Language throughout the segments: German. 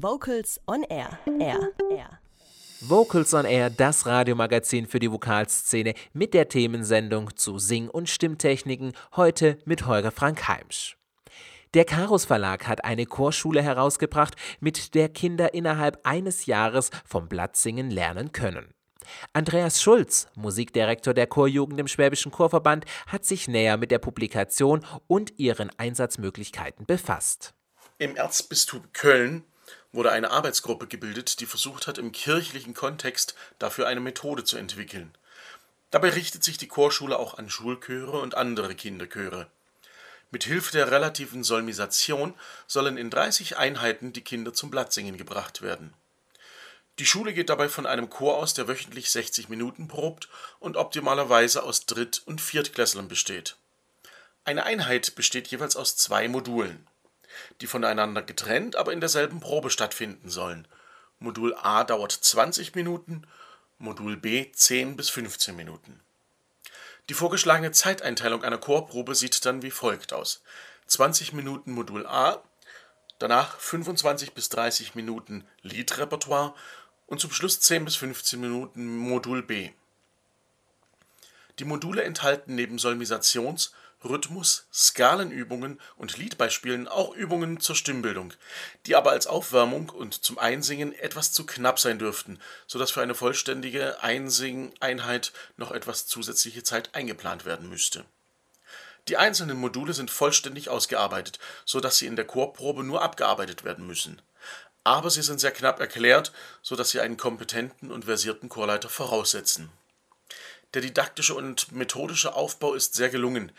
Vocals on Air. Air. Air. Vocals on Air, das Radiomagazin für die Vokalszene mit der Themensendung zu Sing- und Stimmtechniken, heute mit Holger Frank Heimsch. Der Karus Verlag hat eine Chorschule herausgebracht, mit der Kinder innerhalb eines Jahres vom Blattsingen lernen können. Andreas Schulz, Musikdirektor der Chorjugend im Schwäbischen Chorverband, hat sich näher mit der Publikation und ihren Einsatzmöglichkeiten befasst. Im Erzbistum Köln wurde eine Arbeitsgruppe gebildet, die versucht hat, im kirchlichen Kontext dafür eine Methode zu entwickeln. Dabei richtet sich die Chorschule auch an Schulchöre und andere Kinderchöre. Mit Hilfe der relativen Solmisation sollen in 30 Einheiten die Kinder zum Blattsingen gebracht werden. Die Schule geht dabei von einem Chor aus, der wöchentlich 60 Minuten probt und optimalerweise aus Dritt- und Viertklässlern besteht. Eine Einheit besteht jeweils aus zwei Modulen die voneinander getrennt, aber in derselben Probe stattfinden sollen. Modul A dauert 20 Minuten, Modul B 10 bis 15 Minuten. Die vorgeschlagene Zeiteinteilung einer Chorprobe sieht dann wie folgt aus: 20 Minuten Modul A, danach 25 bis 30 Minuten Liedrepertoire und zum Schluss 10 bis 15 Minuten Modul B. Die Module enthalten neben Solmisations Rhythmus, Skalenübungen und Liedbeispielen auch Übungen zur Stimmbildung, die aber als Aufwärmung und zum Einsingen etwas zu knapp sein dürften, so dass für eine vollständige Einsing-Einheit noch etwas zusätzliche Zeit eingeplant werden müsste. Die einzelnen Module sind vollständig ausgearbeitet, so dass sie in der Chorprobe nur abgearbeitet werden müssen. Aber sie sind sehr knapp erklärt, so dass sie einen kompetenten und versierten Chorleiter voraussetzen. Der didaktische und methodische Aufbau ist sehr gelungen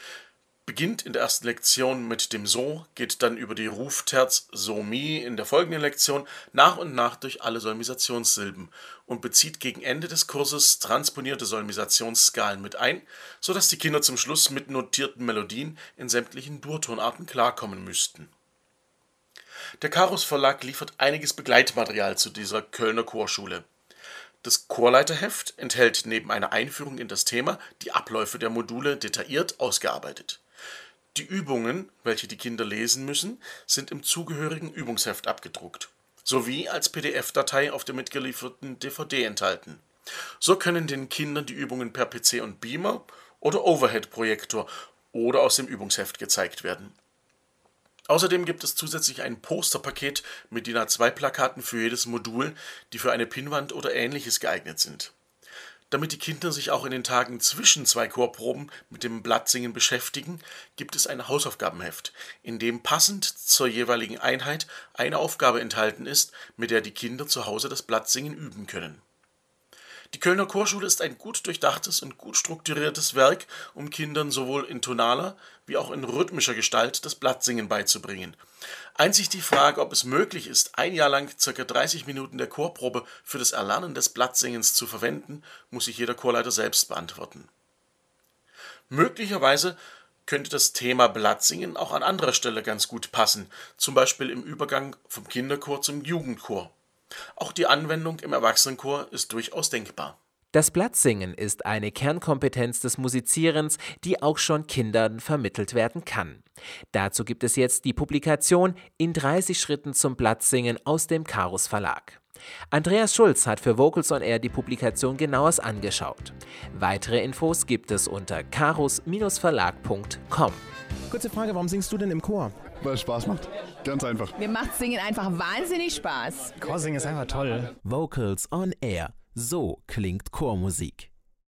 beginnt in der ersten Lektion mit dem So, geht dann über die Rufterz So Mi in der folgenden Lektion nach und nach durch alle Solmisationssilben und bezieht gegen Ende des Kurses transponierte Solmisationsskalen mit ein, so dass die Kinder zum Schluss mit notierten Melodien in sämtlichen Durtonarten klarkommen müssten. Der Karus Verlag liefert einiges Begleitmaterial zu dieser Kölner Chorschule. Das Chorleiterheft enthält neben einer Einführung in das Thema die Abläufe der Module detailliert ausgearbeitet die Übungen, welche die Kinder lesen müssen, sind im zugehörigen Übungsheft abgedruckt, sowie als PDF-Datei auf der mitgelieferten DVD enthalten. So können den Kindern die Übungen per PC und Beamer oder Overhead-Projektor oder aus dem Übungsheft gezeigt werden. Außerdem gibt es zusätzlich ein Posterpaket mit DIN A2-Plakaten für jedes Modul, die für eine Pinnwand oder ähnliches geeignet sind damit die Kinder sich auch in den Tagen zwischen zwei Chorproben mit dem Blattsingen beschäftigen, gibt es ein Hausaufgabenheft, in dem passend zur jeweiligen Einheit eine Aufgabe enthalten ist, mit der die Kinder zu Hause das Blattsingen üben können die Kölner Chorschule ist ein gut durchdachtes und gut strukturiertes Werk, um Kindern sowohl in tonaler wie auch in rhythmischer Gestalt das Blattsingen beizubringen. Einzig die Frage, ob es möglich ist, ein Jahr lang ca. 30 Minuten der Chorprobe für das Erlernen des Blattsingens zu verwenden, muss sich jeder Chorleiter selbst beantworten. Möglicherweise könnte das Thema Blattsingen auch an anderer Stelle ganz gut passen, zum Beispiel im Übergang vom Kinderchor zum Jugendchor. Auch die Anwendung im Erwachsenenchor ist durchaus denkbar. Das Blattsingen ist eine Kernkompetenz des Musizierens, die auch schon Kindern vermittelt werden kann. Dazu gibt es jetzt die Publikation In 30 Schritten zum Blattsingen aus dem Karus Verlag. Andreas Schulz hat für Vocals on Air die Publikation genaues angeschaut. Weitere Infos gibt es unter karus-verlag.com. Kurze Frage, warum singst du denn im Chor? Weil es Spaß macht. Ganz einfach. Mir macht Singen einfach wahnsinnig Spaß. Chorsingen ist einfach toll. Vocals on Air. So klingt Chormusik.